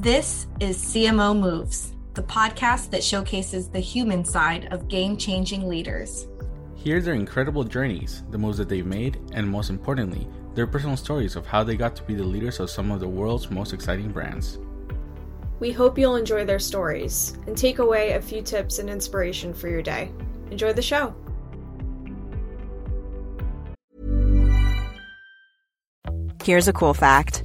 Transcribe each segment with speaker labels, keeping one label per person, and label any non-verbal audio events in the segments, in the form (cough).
Speaker 1: This is CMO Moves, the podcast that showcases the human side of game changing leaders.
Speaker 2: Hear their incredible journeys, the moves that they've made, and most importantly, their personal stories of how they got to be the leaders of some of the world's most exciting brands.
Speaker 3: We hope you'll enjoy their stories and take away a few tips and inspiration for your day. Enjoy the show.
Speaker 4: Here's a cool fact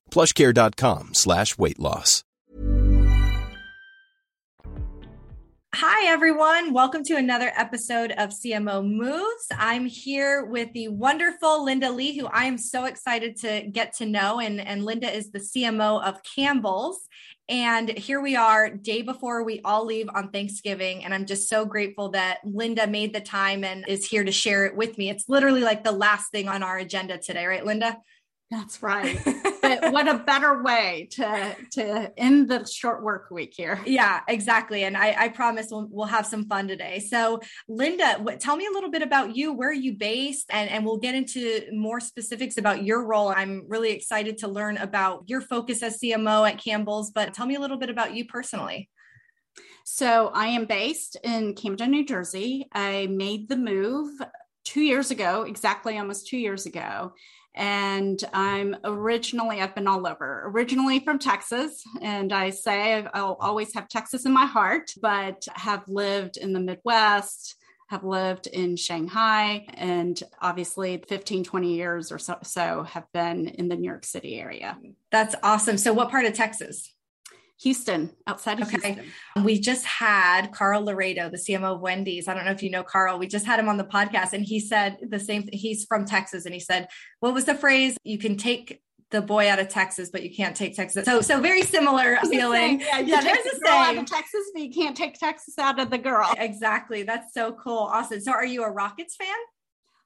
Speaker 5: plushcare.com slash weight loss.
Speaker 1: Hi, everyone. Welcome to another episode of CMO Moves. I'm here with the wonderful Linda Lee, who I am so excited to get to know. And, and Linda is the CMO of Campbell's. And here we are, day before we all leave on Thanksgiving. And I'm just so grateful that Linda made the time and is here to share it with me. It's literally like the last thing on our agenda today, right, Linda?
Speaker 6: That's right. but what a better way to to end the short work week here.
Speaker 1: Yeah, exactly. And I, I promise we'll, we'll have some fun today. So, Linda, what, tell me a little bit about you. Where are you based? And, and we'll get into more specifics about your role. I'm really excited to learn about your focus as CMO at Campbell's, but tell me a little bit about you personally.
Speaker 6: So, I am based in Camden, New Jersey. I made the move two years ago, exactly almost two years ago and I'm originally, I've been all over, originally from Texas. And I say I'll always have Texas in my heart, but have lived in the Midwest, have lived in Shanghai, and obviously 15, 20 years or so, so have been in the New York City area.
Speaker 1: That's awesome. So, what part of Texas?
Speaker 6: Houston, outside of okay. Houston.
Speaker 1: We just had Carl Loredo, the CMO of Wendy's. I don't know if you know Carl. We just had him on the podcast and he said the same thing. He's from Texas and he said, What was the phrase? You can take the boy out of Texas, but you can't take Texas. So, so very similar feeling.
Speaker 6: Yeah, yeah there's a saying. out of Texas, but you can't take Texas out of the girl.
Speaker 1: Exactly. That's so cool. Awesome. So, are you a Rockets fan?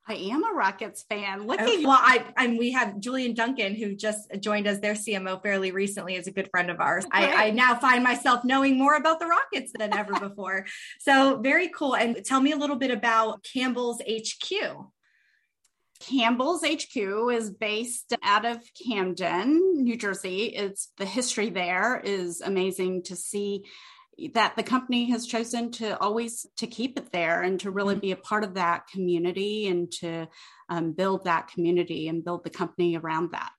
Speaker 6: I am a Rockets fan. Looking
Speaker 1: okay. Oh, well, I and we have Julian Duncan who just joined as their CMO fairly recently, is a good friend of ours. I, I now find myself knowing more about the Rockets than ever (laughs) before. so very cool. And tell me a little bit about Campbell's HQ.
Speaker 6: Campbell's HQ is based out of Camden, New Jersey. It's the history there is amazing to see that the company has chosen to always to keep it there and to really mm-hmm. be a part of that community and to um, build that community and build the company around that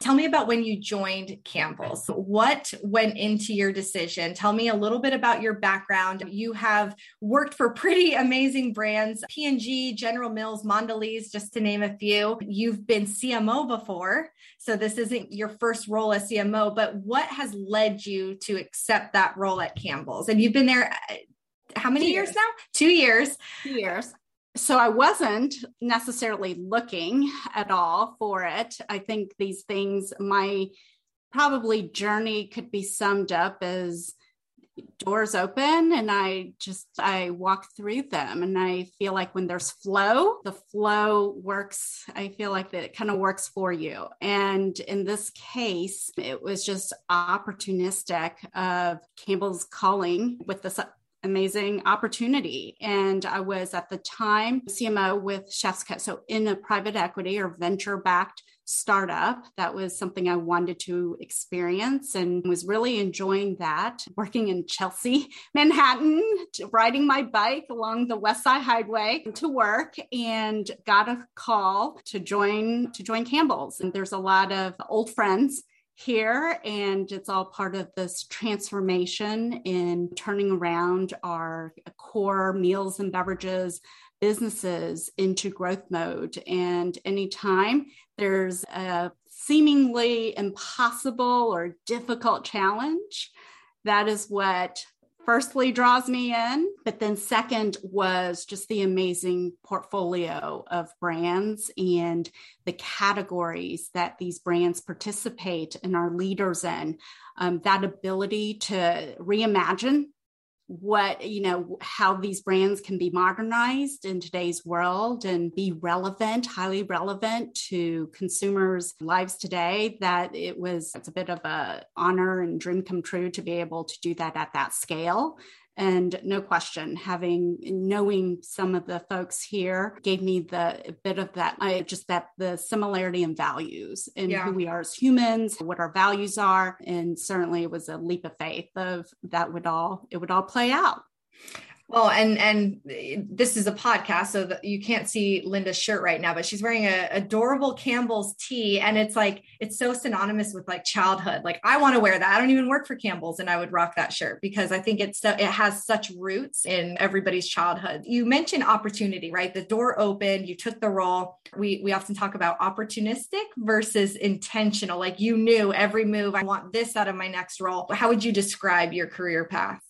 Speaker 1: Tell me about when you joined Campbell's. What went into your decision? Tell me a little bit about your background. You have worked for pretty amazing brands, P&G, General Mills, Mondelez, just to name a few. You've been CMO before, so this isn't your first role as CMO, but what has led you to accept that role at Campbell's? And you've been there uh, how many years. years now? Two years.
Speaker 6: Two years so I wasn't necessarily looking at all for it. I think these things, my probably journey could be summed up as doors open and I just I walk through them and I feel like when there's flow, the flow works. I feel like that it kind of works for you. And in this case, it was just opportunistic of Campbell's calling with this amazing opportunity. And I was at the time CMO with Chef's Cut. So in a private equity or venture backed startup, that was something I wanted to experience and was really enjoying that. Working in Chelsea, (laughs) Manhattan, riding my bike along the West Side Highway to work and got a call to join to join Campbell's. And there's a lot of old friends here and it's all part of this transformation in turning around our core meals and beverages businesses into growth mode. And anytime there's a seemingly impossible or difficult challenge that is what firstly draws me in, but then second was just the amazing portfolio of brands and the categories that these brands participate and are leaders in. Um, that ability to reimagine what you know how these brands can be modernized in today's world and be relevant highly relevant to consumers lives today that it was it's a bit of a honor and dream come true to be able to do that at that scale and no question having knowing some of the folks here gave me the bit of that i just that the similarity in values and yeah. who we are as humans what our values are and certainly it was a leap of faith of that would all it would all play out
Speaker 1: well, and and this is a podcast, so that you can't see Linda's shirt right now, but she's wearing a adorable Campbell's tee, and it's like it's so synonymous with like childhood. Like I want to wear that. I don't even work for Campbell's, and I would rock that shirt because I think it's so it has such roots in everybody's childhood. You mentioned opportunity, right? The door opened, you took the role. We we often talk about opportunistic versus intentional. Like you knew every move. I want this out of my next role. How would you describe your career path?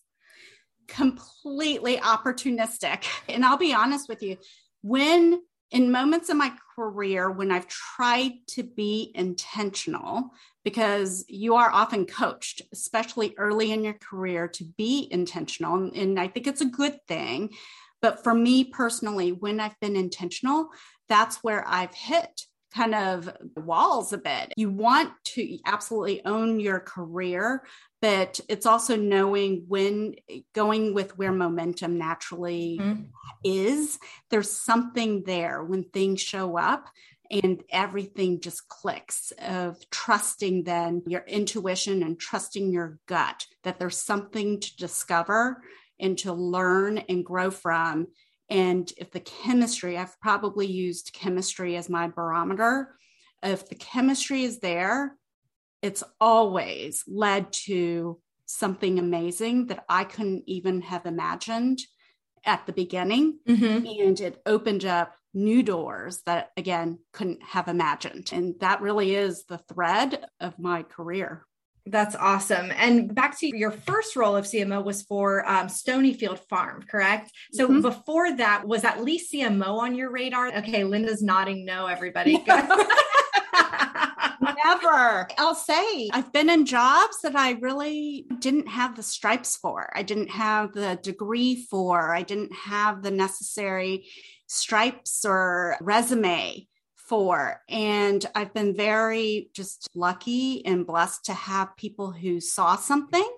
Speaker 6: Completely opportunistic. And I'll be honest with you, when in moments in my career when I've tried to be intentional, because you are often coached, especially early in your career, to be intentional. And I think it's a good thing. But for me personally, when I've been intentional, that's where I've hit kind of walls a bit. You want to absolutely own your career, but it's also knowing when going with where momentum naturally mm-hmm. is. There's something there when things show up and everything just clicks of trusting then your intuition and trusting your gut that there's something to discover and to learn and grow from and if the chemistry, I've probably used chemistry as my barometer. If the chemistry is there, it's always led to something amazing that I couldn't even have imagined at the beginning. Mm-hmm. And it opened up new doors that, again, couldn't have imagined. And that really is the thread of my career.
Speaker 1: That's awesome. And back to your first role of CMO was for um, Stonyfield Farm, correct? So mm-hmm. before that, was at least CMO on your radar? Okay, Linda's nodding no, everybody. (laughs) (laughs)
Speaker 6: Never. I'll say I've been in jobs that I really didn't have the stripes for. I didn't have the degree for. I didn't have the necessary stripes or resume for. And I've been very just lucky and blessed to have people who saw something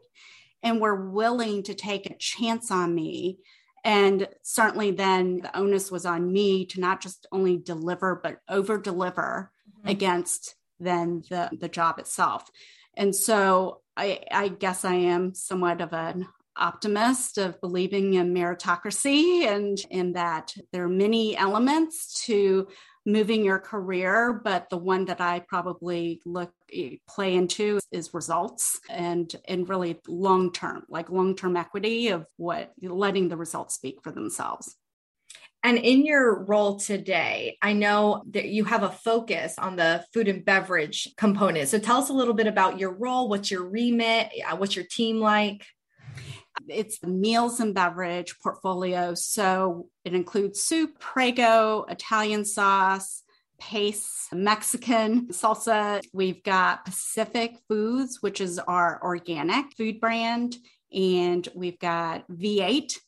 Speaker 6: and were willing to take a chance on me. And certainly then the onus was on me to not just only deliver, but over deliver mm-hmm. against then the, the job itself. And so I, I guess I am somewhat of an optimist of believing in meritocracy and in that there are many elements to moving your career, but the one that I probably look eh, play into is results and and really long term, like long term equity of what letting the results speak for themselves.
Speaker 1: And in your role today, I know that you have a focus on the food and beverage component. So tell us a little bit about your role. What's your remit? Uh, what's your team like?
Speaker 6: It's the meals and beverage portfolio. So it includes soup, Prego, Italian sauce, Pace, Mexican salsa. We've got Pacific Foods, which is our organic food brand. And we've got V8,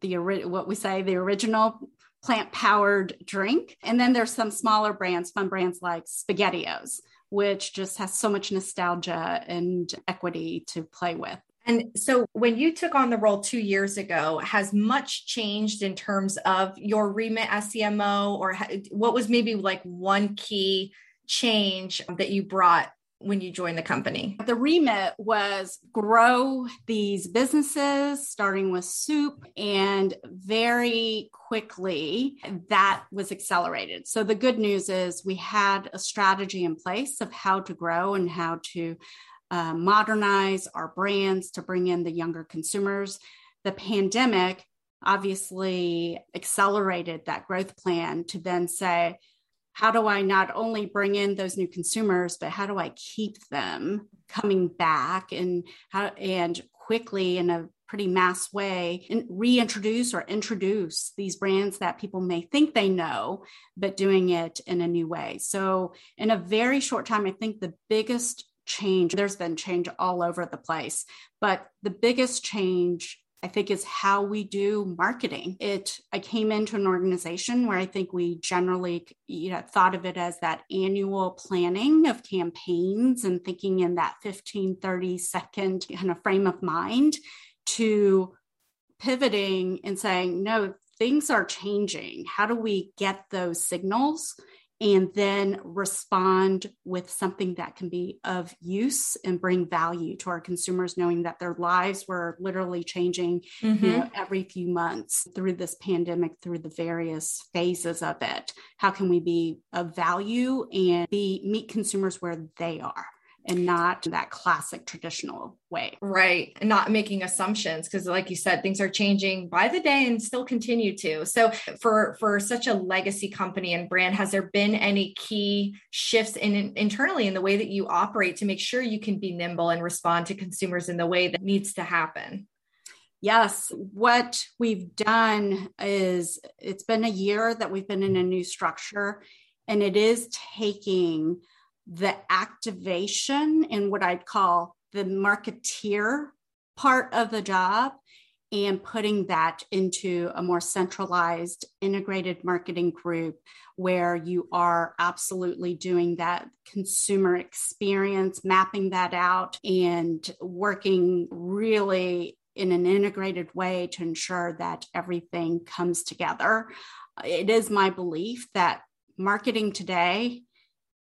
Speaker 6: the what we say the original plant powered drink. And then there's some smaller brands, fun brands like SpaghettiOs, which just has so much nostalgia and equity to play with.
Speaker 1: And so, when you took on the role two years ago, has much changed in terms of your remit as CMO, or what was maybe like one key change that you brought when you joined the company?
Speaker 6: The remit was grow these businesses, starting with soup, and very quickly that was accelerated. So the good news is we had a strategy in place of how to grow and how to uh, modernize our brands to bring in the younger consumers. The pandemic obviously accelerated that growth plan to then say, how do I not only bring in those new consumers, but how do I keep them coming back and how and quickly in a pretty mass way and reintroduce or introduce these brands that people may think they know, but doing it in a new way. So in a very short time, I think the biggest change, there's been change all over the place, but the biggest change I think is how we do marketing. It I came into an organization where I think we generally you know thought of it as that annual planning of campaigns and thinking in that 15 30 second kind of frame of mind to pivoting and saying no things are changing. How do we get those signals and then respond with something that can be of use and bring value to our consumers, knowing that their lives were literally changing mm-hmm. you know, every few months through this pandemic, through the various phases of it. How can we be of value and be meet consumers where they are? And not that classic traditional way.
Speaker 1: Right. And not making assumptions because like you said things are changing by the day and still continue to. So for for such a legacy company and brand has there been any key shifts in, in internally in the way that you operate to make sure you can be nimble and respond to consumers in the way that needs to happen?
Speaker 6: Yes, what we've done is it's been a year that we've been in a new structure and it is taking the activation and what I'd call the marketeer part of the job and putting that into a more centralized integrated marketing group where you are absolutely doing that consumer experience mapping that out and working really in an integrated way to ensure that everything comes together. It is my belief that marketing today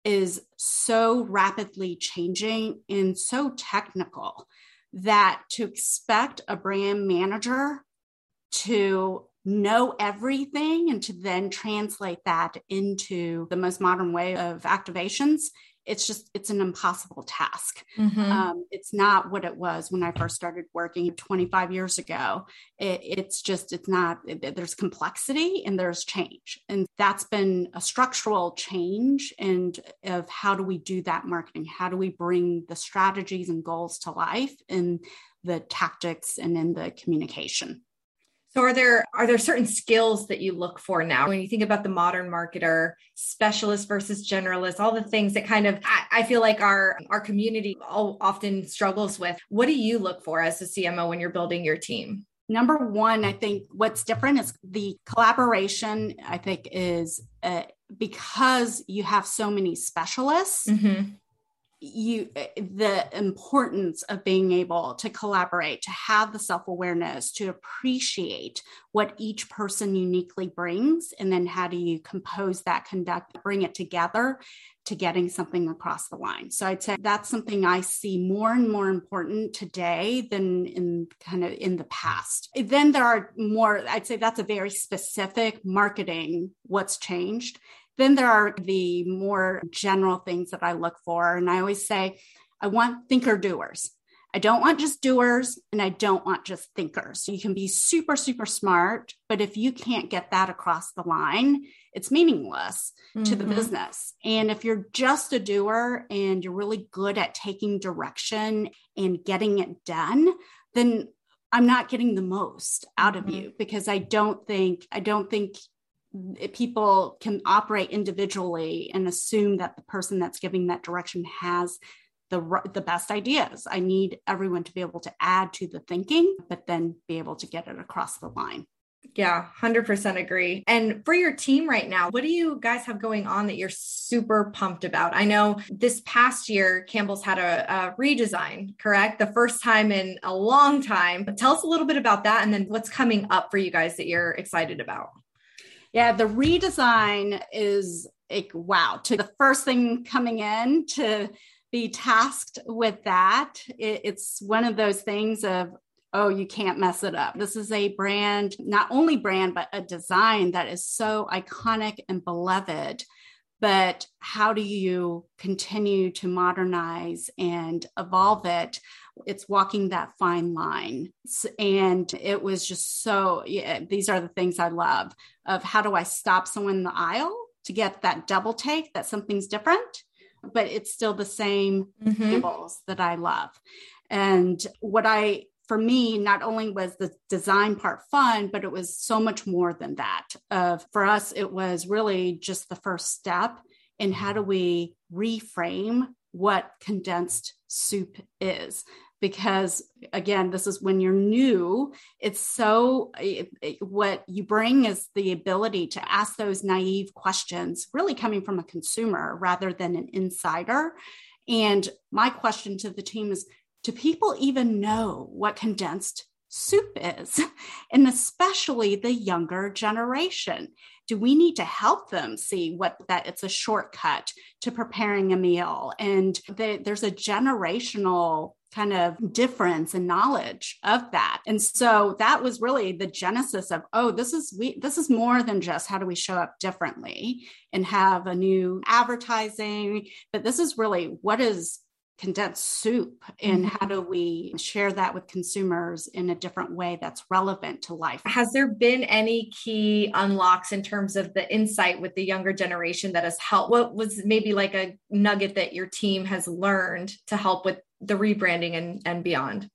Speaker 6: is so rapidly changing and so technical that to expect a brand manager to know everything and to then translate that into the most modern way of activations it's just it's an impossible task. Mm-hmm. um, it's not what it was when i first started working 25 years ago. It, it's just it's not it, there's complexity and there's change. And that's been a structural change and of how do we do that marketing? How do we bring the strategies and goals to life in the tactics and in the communication
Speaker 1: so are there are there certain skills that you look for now when you think about the modern marketer, specialist versus generalist, all the things that kind of I, I feel like our our community all, often struggles with. What do you look for as a CMO when you're building your team?
Speaker 6: Number one, I think what's different is the collaboration. I think is uh, because you have so many specialists. Mm-hmm you the importance of being able to collaborate to have the self-awareness to appreciate what each person uniquely brings and then how do you compose that conduct bring it together to getting something across the line. So i'd say that's something i see more and more important today than in kind of in the past. Then there are more i'd say that's a very specific marketing what's changed Then there are the more general things that I look for. And I always say, I want thinker doers. I don't want just doers and I don't want just thinkers. You can be super, super smart, but if you can't get that across the line, it's meaningless mm-hmm. to the mm-hmm. business. And if you're just a doer and you're really good at taking direction and getting it done, then I'm not getting the most out of mm-hmm. you because I don't think, I don't think people can operate individually and assume that the person that's giving that direction has the the best ideas. I need everyone to be able to add to the thinking, but then be able to get it across the line.
Speaker 1: Yeah, 100% agree. And for your team right now, what do you guys have going on that you're super pumped about? I know this past year, Campbell's had a, a, redesign, correct? The first time in a long time. Tell us a little bit about that and then what's coming up for you guys that you're excited about.
Speaker 6: Yeah, the redesign is like, wow. To the first thing coming in to be tasked with that. It, it's one of those things of, oh, you can't mess it up. This is a brand, not only brand, but a design that is so iconic and beloved. But how do you continue to modernize and evolve it? It's walking that fine line. And it was just so, yeah, these are the things I love of how do I stop someone in the aisle to get that double take that something's different but it's still the same mm-hmm. tables that I love. And what I, for me, not only was the design part fun, but it was so much more than that. Uh, for us, it was really just the first step in how do we reframe what condensed soup is because again this is when you're new it's so it, it, what you bring is the ability to ask those naive questions really coming from a consumer rather than an insider. And my question to the team is do people even know what condensed soup is? (laughs) And especially the younger generation. Do we need to help them see what that it's a shortcut to preparing a meal? And the, there's a generational kind of difference and knowledge of that. And so that was really the genesis of oh this is we this is more than just how do we show up differently and have a new advertising but this is really what is condensed soup and mm-hmm. how do we share that with consumers in a different way that's relevant to life.
Speaker 1: Has there been any key unlocks in terms of the insight with the younger generation that has helped? What was maybe like a nugget that your team has learned to help with the rebranding and and beyond.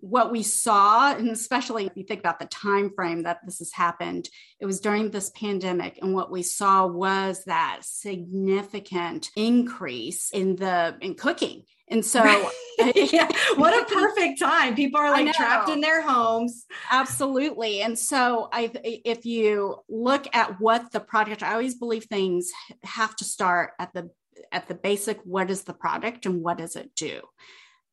Speaker 6: What we saw and especially if you think about the time frame that this has happened it was during this pandemic and what we saw was that significant increase in the in cooking. And so (laughs)
Speaker 1: yeah. (laughs) What a perfect time. People are like trapped in their homes.
Speaker 6: Absolutely. And so i if you look at what the project i always believe things have to start at the at the basic what is the product and what does it do?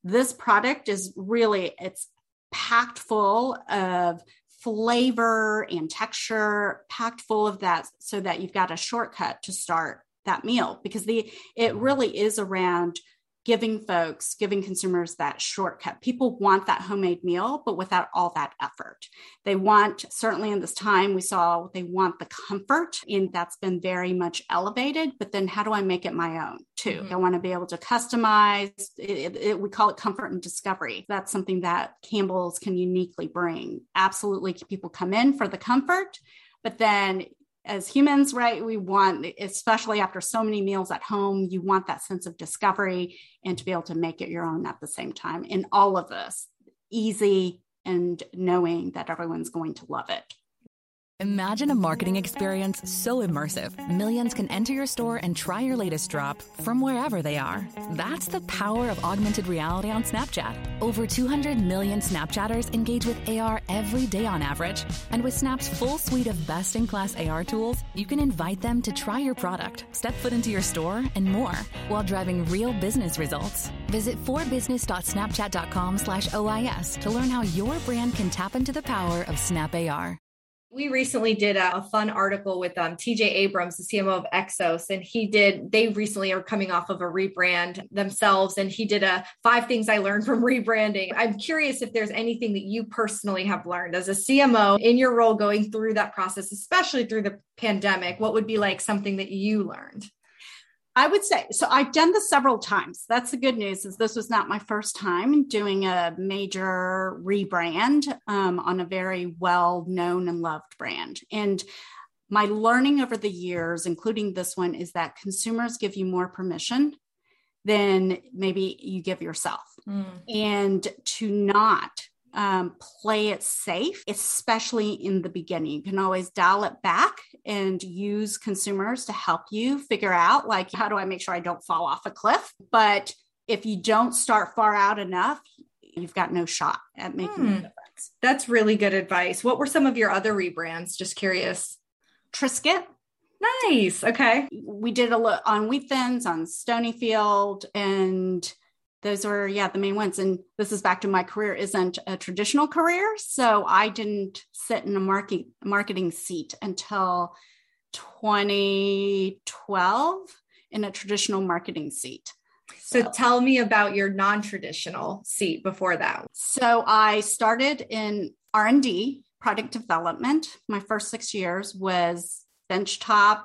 Speaker 6: This product is really it's packed full of flavor and texture packed full of that so that you've got a shortcut to start that meal because the it mm-hmm. really is around giving folks, giving consumers that shortcut. People want that homemade meal, but without all that effort. They want, certainly in this time, we saw they want the comfort, and that's been very much elevated. But then how do I make it my own too? Mm-hmm. I want to be able to customize. It, it, we call it comfort and discovery. That's something that Campbell's can uniquely bring. Absolutely, people come in for the comfort, but then as humans, right, we want, especially after so many meals at home, you want that sense of discovery and to be able to make it your own at the same time. In all of this, easy and knowing that everyone's going to love it.
Speaker 7: Imagine a marketing experience so immersive, millions can enter your store and try your latest drop from wherever they are. That's the power of augmented reality on Snapchat. Over 200 million Snapchatters engage with AR every day on average. And with Snap's full suite of best in class AR tools, you can invite them to try your product, step foot into your store, and more while driving real business results. Visit forbusiness.snapchat.com slash OIS to learn how your brand can tap into the power of Snap AR.
Speaker 1: We recently did a, a fun article with um, TJ Abrams, the CMO of Exos, and he did, they recently are coming off of a rebrand themselves, and he did a five things I learned from rebranding. I'm curious if there's anything that you personally have learned as a CMO in your role going through that process, especially through the pandemic. What would be like something that you learned?
Speaker 6: I would say so. I've done this several times. That's the good news. Is this was not my first time doing a major rebrand um, on a very well known and loved brand. And my learning over the years, including this one, is that consumers give you more permission than maybe you give yourself, mm. and to not um, play it safe, especially in the beginning. You can always dial it back and use consumers to help you figure out, like, how do I make sure I don't fall off a cliff? But if you don't start far out enough, you've got no shot at making hmm. a difference.
Speaker 1: That's really good advice. What were some of your other rebrands? Just curious.
Speaker 6: Triscuit.
Speaker 1: Nice. Okay.
Speaker 6: We did a look on Wheat Thins, on Stonyfield, and those were yeah the main ones. And this is back to my career isn't a traditional career. So i didn't sit in a market, marketing seat until 2012 in a traditional marketing seat.
Speaker 1: So, so tell me about your non-traditional seat before that.
Speaker 6: So i started in r&d product development. My first six years was benchtop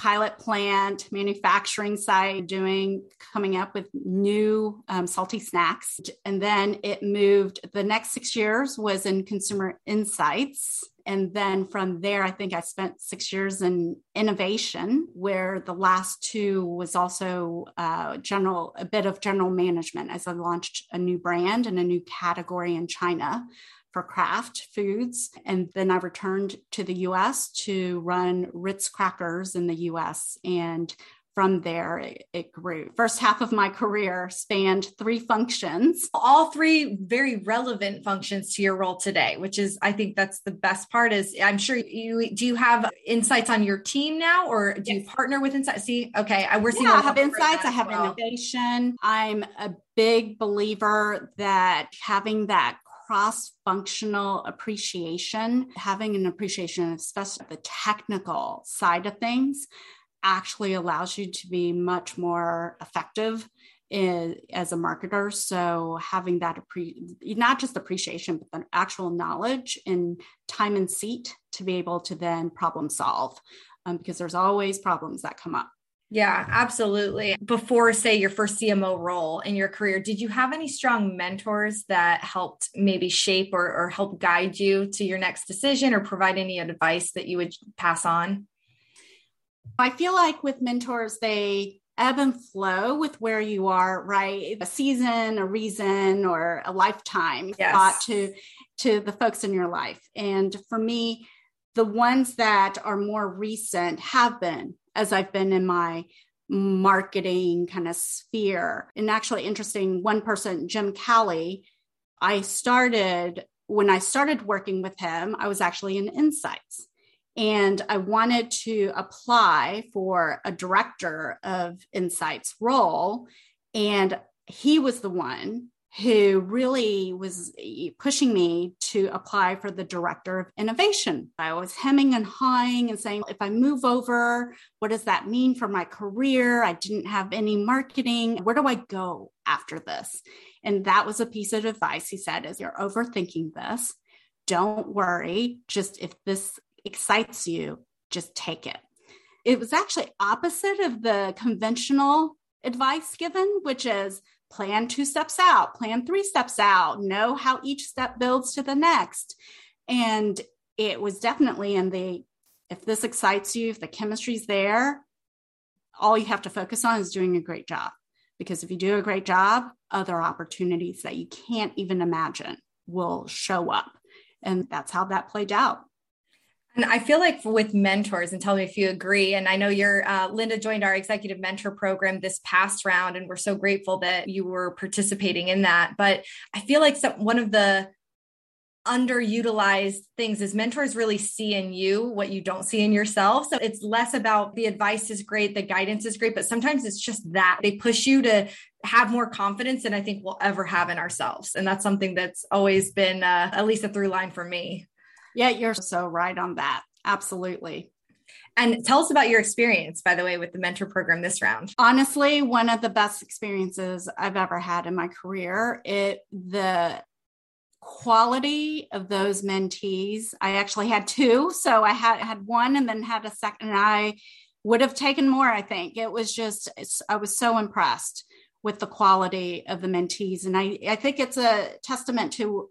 Speaker 6: pilot plant, manufacturing site, doing coming up with new um, salty snacks. And then it moved, the next six years was in consumer insights. And then from there, I think I spent six years in innovation, where the last two was also uh, general, a bit of general management as I launched a new brand and a new category in China for Kraft Foods. And then I returned to the US to run Ritz Crackers in the US. And from there, it, it, grew. First half of my career spanned three functions.
Speaker 1: All three very relevant functions to your role today, which is, I think that's the best part is I'm sure you, do you have insights on your team now or do yes. you partner with insights? See, okay. I, we're seeing
Speaker 6: yeah, I have insights. I have well. innovation. I'm a big believer that having that cross functional appreciation, having an appreciation, especially the technical side of things, actually allows you to be much more effective as a marketer. So having that appre- not just appreciation, but the actual knowledge and time and seat to be able to then problem solve, um, because there's always problems that come up.
Speaker 1: Yeah, absolutely. Before, say, your first CMO role in your career, did you have any strong mentors that helped maybe shape or, or help guide you to your next decision or provide any advice that you would pass on?
Speaker 6: I feel like with mentors, they ebb and flow with where you are, right? A season, a reason, or a lifetime yes. thought to to the folks in your life. And for me, the ones that are more recent have been as I've been in my marketing kind of sphere. And actually, interesting, one person, Jim Calley, I started when I started working with him, I was actually in insights. And I wanted to apply for a director of insights role. And he was the one who really was eh, pushing me to apply for the director of innovation. I was hemming and hawing and saying, if I move over, what does that mean for my career? I didn't have any marketing. Where do I go after this? And that was a piece of advice he said is you're overthinking this. Don't worry. Just if this excites you, just take it. It was actually opposite of the conventional advice given, which is plan two steps out, plan three steps out, know how each step builds to the next. And it was definitely in the if this excites you, if the chemistry's there, all you have to focus on is doing a great job. Because if you do a great job, other opportunities that you can't even imagine will show up. And that's how that played out.
Speaker 1: And I feel like with mentors, and tell me if you agree. And I know you're, uh, Linda joined our executive mentor program this past round, and we're so grateful that you were participating in that. But I feel like some, one of the underutilized things is mentors really see in you what you don't see in yourself. So it's less about the advice is great, the guidance is great, but sometimes it's just that they push you to have more confidence than I think we'll ever have in ourselves. And that's something that's always been uh, at least a through line for me.
Speaker 6: Yeah, you're so right on that. Absolutely.
Speaker 1: And tell us about your experience, by the way, with the mentor program this round.
Speaker 6: Honestly, one of the best experiences I've ever had in my career. It the quality of those mentees. I actually had two, so I had had one and then had a second. And I would have taken more. I think it was just I was so impressed with the quality of the mentees, and I I think it's a testament to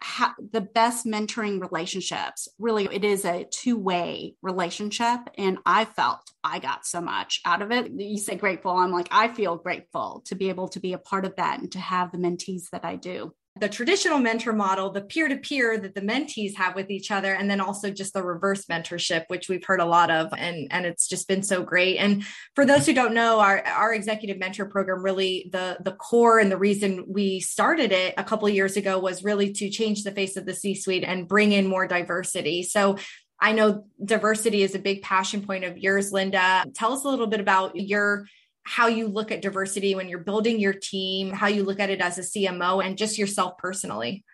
Speaker 6: how, the best mentoring relationships. Really it is a two-way relationship and i felt i got so much out of it. You say grateful. I'm like i feel grateful to be able to be a part of that and to have the mentees that i do
Speaker 1: the traditional mentor model, the peer to peer that the mentees have with each other, and then also just the reverse mentorship, which we've heard a lot of, and and it's just been so great. And for those who don't know, our our executive mentor program really the the core and the reason we started it a couple years ago was really to change the face of the C suite and bring in more diversity. So I know diversity is a big passion point of yours, Linda. Tell us a little bit about your how you look at diversity when you're building your team, how you look at it as a CMO, and just yourself personally?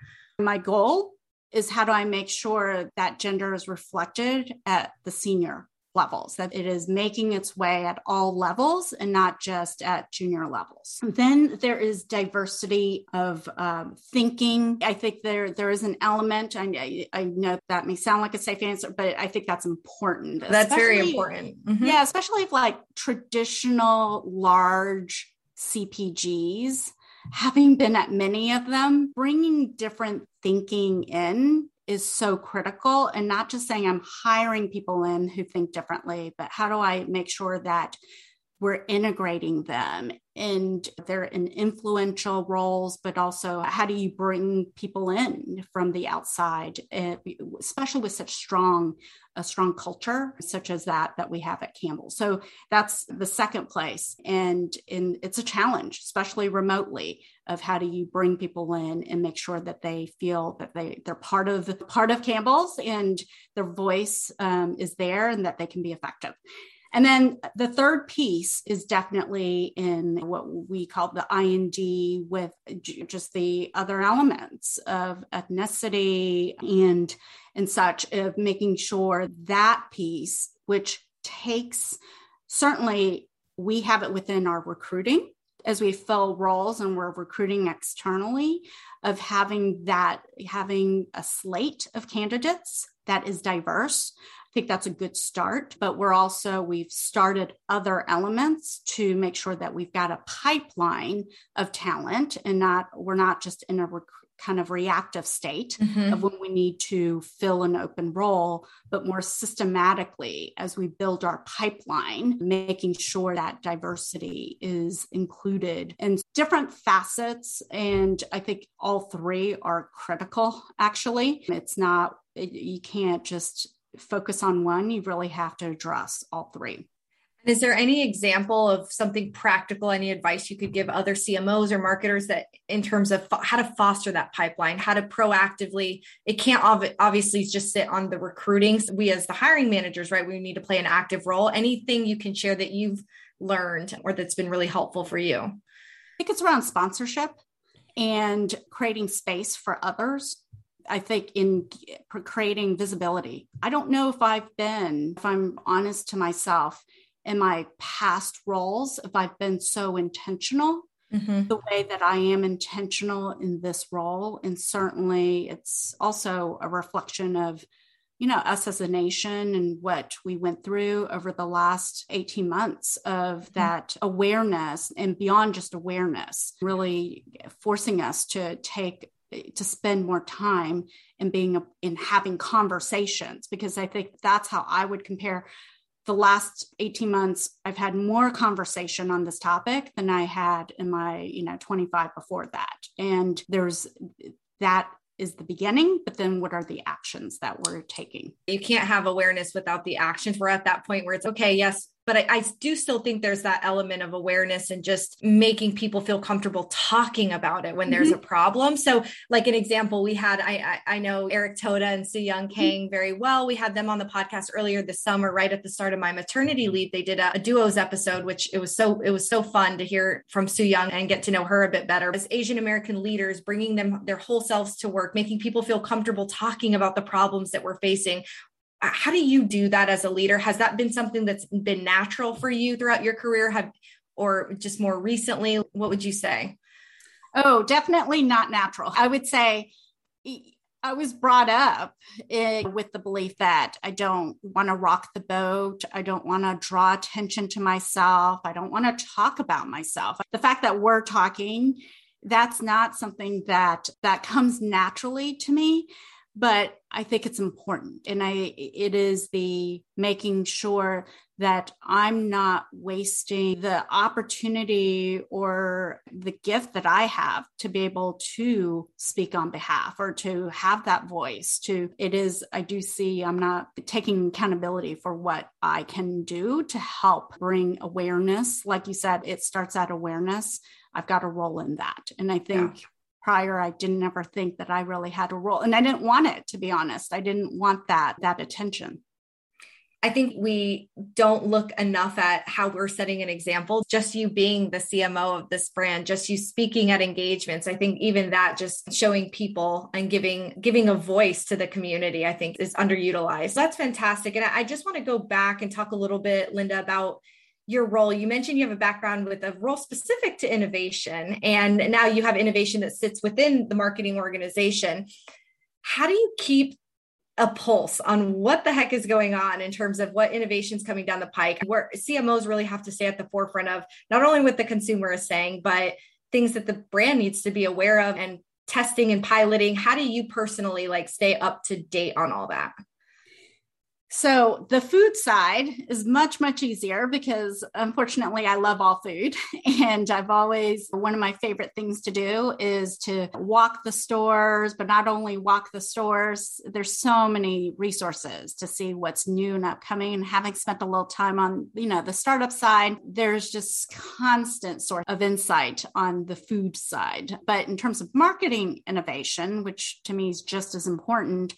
Speaker 6: My goal is how do I make sure that gender is reflected at the senior levels, that it is making its way at all levels and not just at junior levels. Then there is diversity of um, thinking. I think there there is an element. I, I know that may sound like a safe answer, but I think that's important.
Speaker 1: That's very important.
Speaker 6: Mm-hmm. Yeah, especially if like traditional large CPGs having been at many of them, bringing different thinking in is so critical and not just saying I'm hiring people in who think differently, but how do I make sure that we're integrating them and they're in influential roles, but also how do you bring people in from the outside, eh, especially with such strong a strong culture such as that that we have at Campbell. So that's the second place, and and it's a challenge, especially remotely, of how do you bring people in and make sure that they feel that they they're part of part of Campbell's and their voice um, is there and that they can be effective. And then the third piece is definitely in what we call the IND with just the other elements of ethnicity and and such of making sure that piece, which takes certainly we have it within our recruiting as we fill roles and we're recruiting externally of having that having a slate of candidates that is diverse I think that's a good start. But we're also, we've started other elements to make sure that we've got a pipeline of talent and not, we're not just in a kind of reactive state mm-hmm. of when we need to fill an open role, but more systematically as we build our pipeline, making sure that diversity is included in different facets. And I think all three are critical, actually. It's not, you can't just focus on one, you really have to address all three.
Speaker 1: Is there any example of something practical, any advice you could give other CMOs or marketers that in terms of fo- how to foster that pipeline, how to proactively, it can't obviously just sit on the recruiting. So we as the hiring managers, right, we need to play an active role. Anything you can share that you've learned or that's been really helpful for you? I
Speaker 6: think it's around sponsorship and creating space for others I think in creating visibility. I don't know if I've been, if I'm honest to myself, in my past roles, if I've been so intentional mm-hmm. the way that I am intentional in this role. And certainly it's also a reflection of, you know, us as a nation and what we went through over the last 18 months of mm-hmm. that awareness and beyond just awareness, really forcing us to take to spend more time in being in having conversations because I think that's how I would compare the last 18 months I've had more conversation on this topic than I had in my you know 25 before that and there's that is the beginning, but then what are the actions that we're taking?
Speaker 1: You can't have awareness without the actions. We're at that point where it's okay, yes, but I, I, do still think there's that element of awareness and just making people feel comfortable talking about it when there's mm-hmm. a problem. So, like an example, we had I I, I know Eric Toda and Soo Young mm-hmm. Kang very well. We had them on the podcast earlier this summer, right at the start of my maternity leave. They did a, a duos episode, which it was so it was so fun to hear from Soo Young and get to know her a bit better. As Asian American leaders, bringing them their whole selves to work, making people feel comfortable talking about the problems that we're facing Uh, how do you do that as a leader? Has that been something that's been natural for you throughout your career? Have or just more recently? What would you say?
Speaker 6: Oh definitely not natural. I would say i was brought up eh, with the belief that i don't want to rock the boat. I don't want to draw attention to myself. I don't want to talk about myself. The fact that we're talking that's not something that that comes naturally to me but I think it's important. And I, it is the making sure that I'm not wasting the opportunity or the gift that I have to be able to speak on behalf or to have that voice to it is I do see I'm not taking accountability for what I can do to help bring awareness. Like you said it starts at awareness. I've got a role in that. And I think yeah prior i didn't ever think that i really had a role and i didn't want it to be honest i didn't want that that attention
Speaker 1: I think we don't look enough at how we're setting an example. Just you being the CMO of this brand, just you speaking at engagements. I think even that just showing people and giving giving a voice to the community, I think is underutilized. That's fantastic. And I just want to go back and talk a little bit, Linda, about your role. You mentioned you have a background with a role specific to innovation, and now you have innovation that sits within the marketing organization. How do you keep a pulse on what the heck is going on in terms of what innovations coming down the pike where cmos really have to stay at the forefront of not only what the consumer is saying but things that the brand needs to be aware of and testing and piloting how do you personally like stay up to date on all that
Speaker 6: so the food side is much, much easier because unfortunately I love all food. (laughs) And I've always, one of my favorite things to do is to walk the stores, but not only walk the stores, there's so many resources to see what's new and upcoming. And having spent a little time on, you know, the startup side, there's just constant source of insight on the food side. But in terms of marketing innovation, which to me is just as important,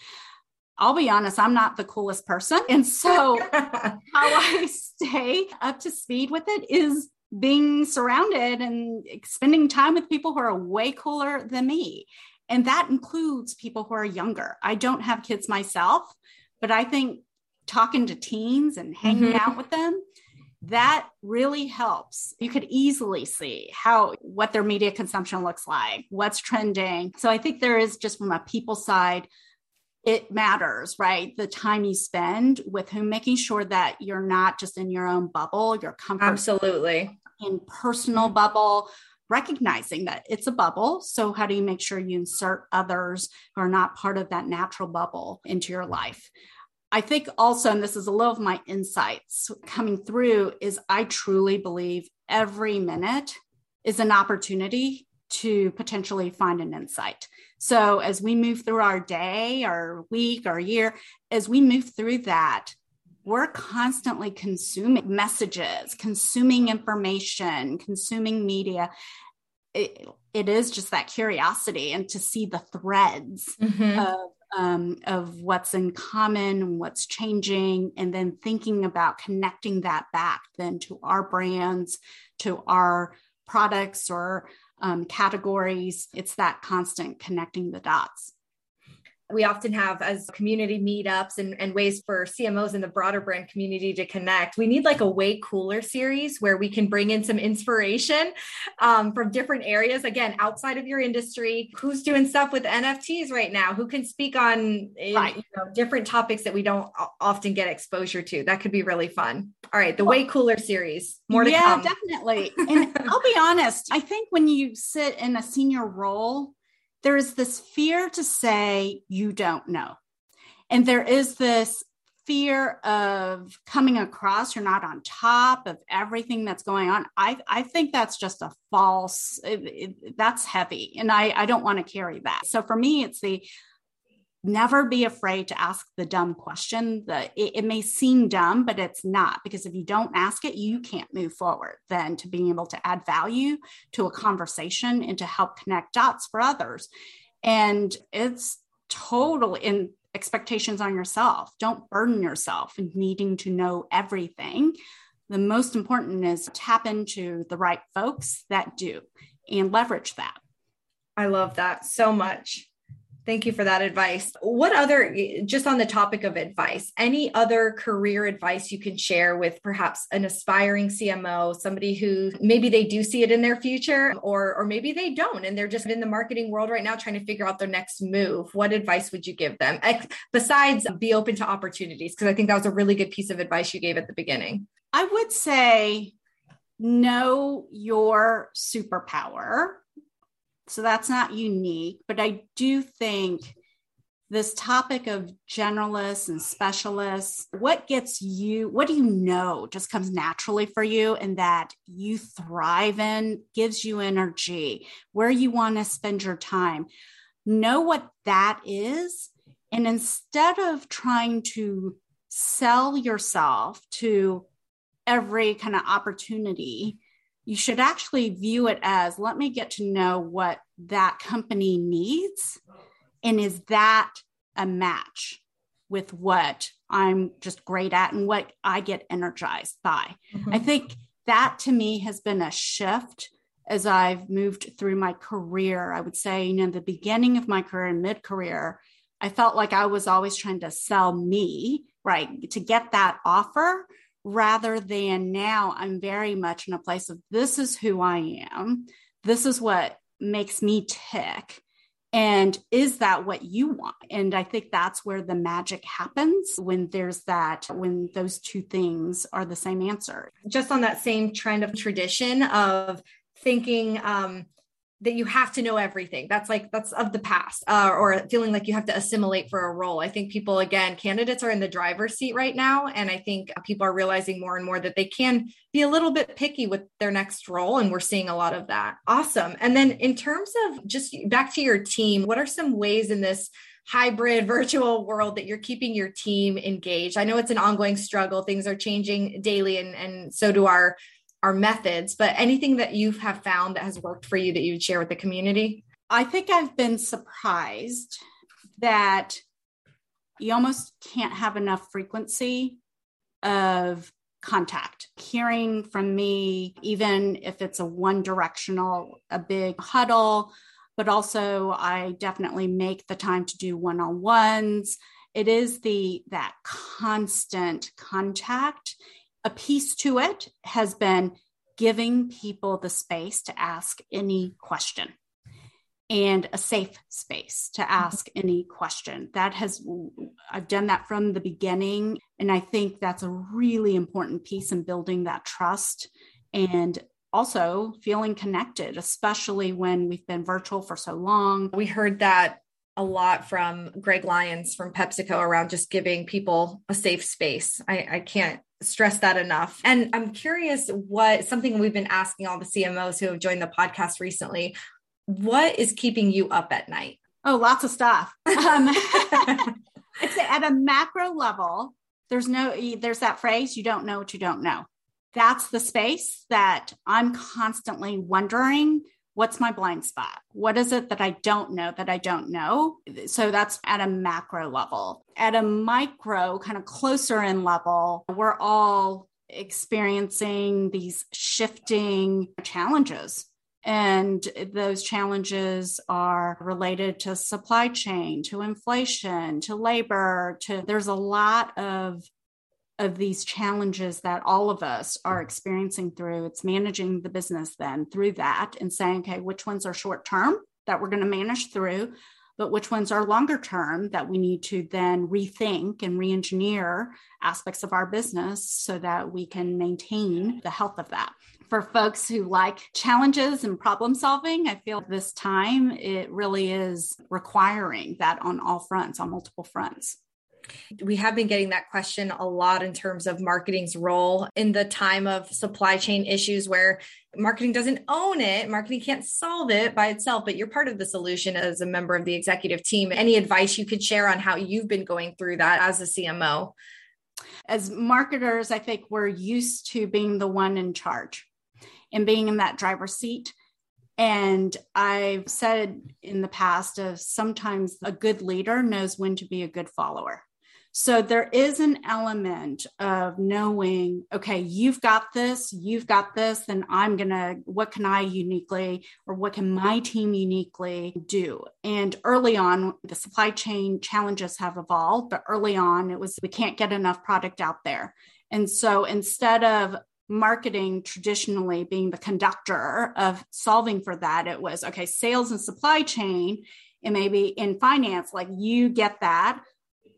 Speaker 6: I'll be honest, I'm not the coolest person. And so, (laughs) how I stay up to speed with it is being surrounded and spending time with people who are way cooler than me. And that includes people who are younger. I don't have kids myself, but I think talking to teens and hanging mm-hmm. out with them that really helps you could easily see how what their media consumption looks like what's trending so i think there is just from a people side it matters, right? The time you spend with whom, making sure that you're not just in your own bubble, your comfort.
Speaker 1: Absolutely.
Speaker 6: In personal bubble, recognizing that it's a bubble. So, how do you make sure you insert others who are not part of that natural bubble into your life? I think also, and this is a little of my insights coming through, is I truly believe every minute is an opportunity to potentially find an insight. So as we move through our day, our week, our year, as we move through that, we're constantly consuming messages, consuming information, consuming media. It, it is just that curiosity and to see the threads mm-hmm. of um, of what's in common, what's changing, and then thinking about connecting that back then to our brands, to our products or um, categories. It's that constant connecting the dots
Speaker 1: we often have as community meetups and, and ways for CMOs in the broader brand community to connect. We need like a way cooler series where we can bring in some inspiration um, from different areas. Again, outside of your industry, who's doing stuff with NFTs right now? Who can speak on eh, right. you know, different topics that we don't often get exposure to? That could be really fun. All right, the well, way cooler series. More to
Speaker 6: yeah,
Speaker 1: come.
Speaker 6: definitely. And I'll be honest. I think when you sit in a senior role there is this fear to say you don't know. And there is this fear of coming across you're not on top of everything that's going on i, I think that's just a false it, it, that's heavy and i, I don't want to carry that so for me it's the never be afraid to ask the dumb question that it, it, may seem dumb but it's not because if you don't ask it you can't move forward then to being able to add value to a conversation and to help connect dots for others. And it's total in expectations on yourself. Don't burden yourself in needing to know everything. The most important is tap into the right folks that do and leverage that.
Speaker 1: I love that so much Thank you for that advice. What other, just on the topic of advice, any other career advice you can share with perhaps an aspiring CMO, somebody who maybe they do see it in their future or, or maybe they don't, and they're just in the marketing world right now trying to figure out their next move? What advice would you give them besides be open to opportunities? Because I think that was a really good piece of advice you gave at the beginning.
Speaker 6: I would say know your superpower so that's not unique, but I do think this topic of generalists and specialists, what gets you, what do you know just comes naturally for you and that you thrive in, gives you energy, where you want to spend your time. Know what that is. And instead of trying to sell yourself to every kind of opportunity, you should actually view it as let me get to know what that company needs. And is that a match with what I'm just great at and what I get energized by? Mm-hmm. I think that to me has been a shift as I've moved through my career. I would say, you know, the beginning of my career and mid career, I felt like I was always trying to sell me, right, to get that offer rather than now I'm very much in a place of this is who I am. This is what makes me tick. And is that what you want? And I think that's where the magic happens when there's that, when those two things are the same answer.
Speaker 1: Just on that same trend of tradition of thinking, um, that you have to know everything. That's like that's of the past, uh, or feeling like you have to assimilate for a role. I think people, again, candidates are in the driver's seat right now, and I think people are realizing more and more that they can be a little bit picky with their next role, and we're seeing a lot of that. Awesome. And then in terms of just back to your team, what are some ways in this? hybrid (laughs) virtual world that you're keeping your team engaged. I know it's an ongoing struggle. Things are changing daily and and so do our our methods, but anything that you have found that has worked for you that you would share with the community?
Speaker 6: I think I've been surprised that you almost can't have enough frequency of contact. Hearing from me, even if it's a one directional, a big huddle, but also I definitely make the time to do one on ones. It is the that constant contact a piece to it has been giving people the space to ask any question and a safe space to mm-hmm. ask any question. That has, I've done that from the beginning. And I think that's a really important piece in building that trust and also feeling connected, especially when we've been virtual for so long.
Speaker 1: We heard that a lot from Greg Lyons from PepsiCo around just giving people a safe space. I, I can't stress that enough. And I'm curious what something we've been asking all the CMOs who have joined the podcast recently what is keeping you up at night?
Speaker 6: Oh, lots of stuff. (laughs) Um, (laughs) at a macro level, there's no, there's that phrase, you don't know what you don't know. That's the space that I'm constantly wondering what's my blind spot? What is it that I don't know that I don't know? So that's at a macro level. At a micro, kind of closer in level, we're all experiencing these shifting challenges. And those challenges are related to supply chain, to inflation, to labor, to there's a lot of of these challenges that all of us are mm-hmm. experiencing through it's managing the business then through that and saying okay which ones are short term that we're going to manage through but which ones are longer term that we need to then rethink and re-engineer aspects of our business so that we can maintain the health of that? For folks who like challenges and problem solving i feel this time it really is requiring that on all fronts on multiple fronts
Speaker 1: We have been getting that question a lot in terms of marketing's role in the time of supply chain issues where marketing doesn't own it. Marketing can't solve it by itself, but you're part of the solution as a member of the executive team. Any advice you could share on how you've been going through that as a CMO?
Speaker 6: As marketers, I think we're used to being the one in charge and being in that driver's seat. And I've said in the past of sometimes a good leader knows when to be a good follower. So there is an element of knowing, okay, you've got this, you've got this, and I'm going to, what can I uniquely or what can my team uniquely do? And early on, the supply chain challenges have evolved, but early on, it was we can't get enough product out there. And so instead of marketing traditionally being the conductor of solving for that, it was okay, sales and supply chain, and maybe in finance, like you get that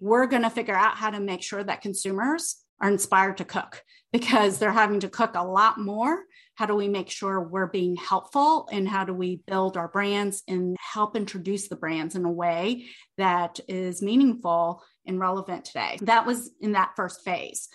Speaker 6: we're going to figure out how to make sure that consumers are inspired to cook because they're having to cook a lot more. How do we make sure we're being helpful and how do we build our brands and help introduce the brands in a way that is meaningful and relevant today? That was in that first phase.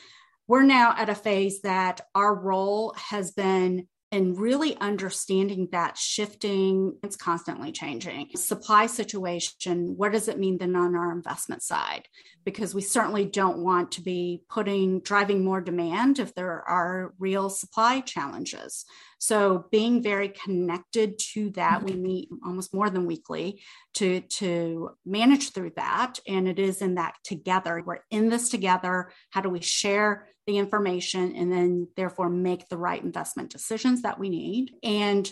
Speaker 6: We're now at a phase that our role has been and really understanding that shifting it's constantly changing. Supply situation what does it mean then on our investment side? Because we certainly don't want to be putting driving more demand if there are real supply challenges. So being very connected to that we mm-hmm. meet almost more than weekly to to manage through that. And it is in that together. We're in this together. How do we share the information and then therefore make the right investment decisions that we need. And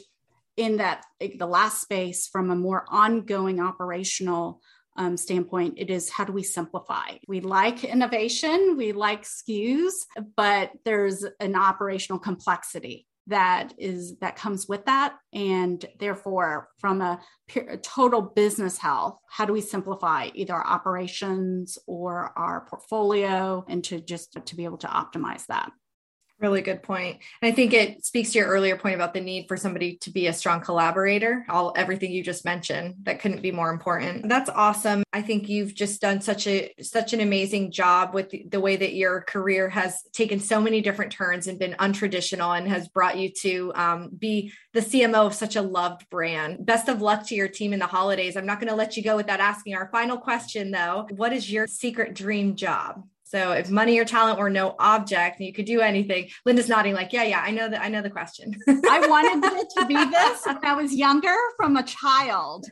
Speaker 6: in that, the last space from a more ongoing operational um, standpoint, it is how do we simplify? We like innovation, we like SKUs, but there's an operational complexity that is that comes with that. And therefore from a, total business health how do we simplify either our operations or our portfolio and to just to be able to optimize that
Speaker 1: Really good point. And I think it speaks to your earlier point about the need for somebody to be a strong collaborator. All everything you just mentioned that couldn't be more important. That's awesome. I think you've just done such a such an amazing job with the, the way that your career has taken so many different turns and been untraditional and has brought you to um, be the CMO of such a loved brand. Best of luck to your team in the holidays. I'm not going to let you go without asking our final question though. What is your secret dream job? So if money or talent were no object and you could do anything, Linda's nodding like, yeah, yeah, I know that. I know the question.
Speaker 6: I wanted (laughs) it to be this when I was younger from a child.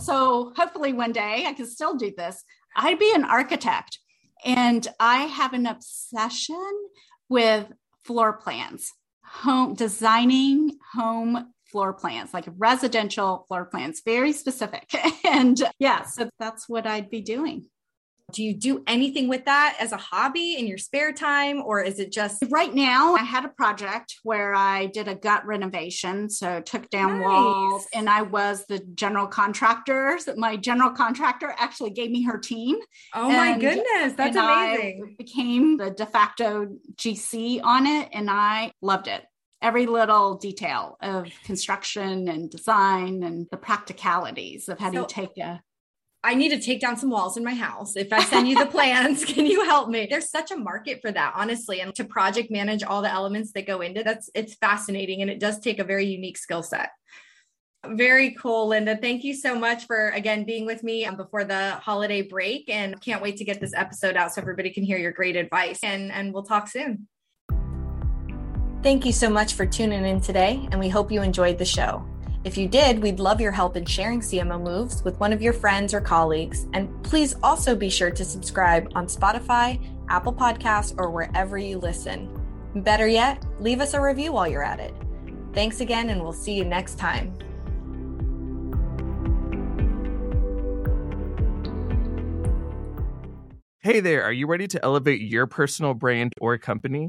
Speaker 6: So hopefully one day I can still do this. I'd be an architect and I have an obsession with floor plans, home designing home floor plans, like residential floor plans, very specific. (laughs) And yeah, so that's what I'd be doing.
Speaker 1: Do you do anything with that as a hobby in your spare time, or is it just
Speaker 6: right now? I had a project where I did a gut renovation, so took down nice. walls, and I was the general contractor. My general contractor actually gave me her team.
Speaker 1: Oh and, my goodness, that's amazing!
Speaker 6: I became the de facto GC on it, and I loved it every little detail of construction and design and the practicalities of how so, do you take a
Speaker 1: I need to take down some walls in my house. If I send you the (laughs) plans, can you help me? There's such a market for that, honestly. And to project manage all the elements that go into that's it's fascinating and it does take a very unique skill set. Very cool, Linda. Thank you so much for again being with me um, before the holiday break and can't wait to get this episode out so everybody can hear your great advice and and we'll talk soon. Thank you so much for tuning in today and we hope you enjoyed the show. If you did, we'd love your help in sharing CMO Moves with one of your friends or colleagues. And please also be sure to subscribe on Spotify, Apple Podcasts, or wherever you listen. Better yet, leave us a review while you're at it. Thanks again, and we'll see you next time.
Speaker 8: Hey there, are you ready to elevate your personal brand or company?